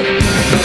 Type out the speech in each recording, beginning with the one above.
One.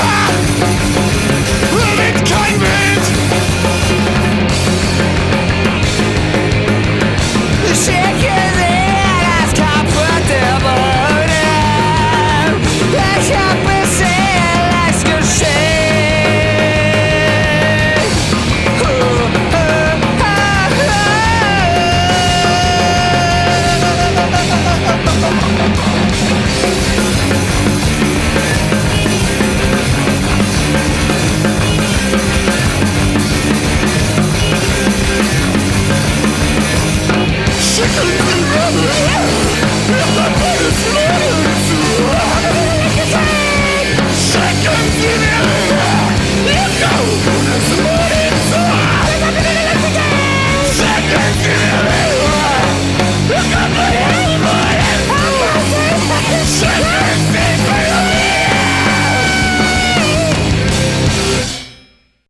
Fuck!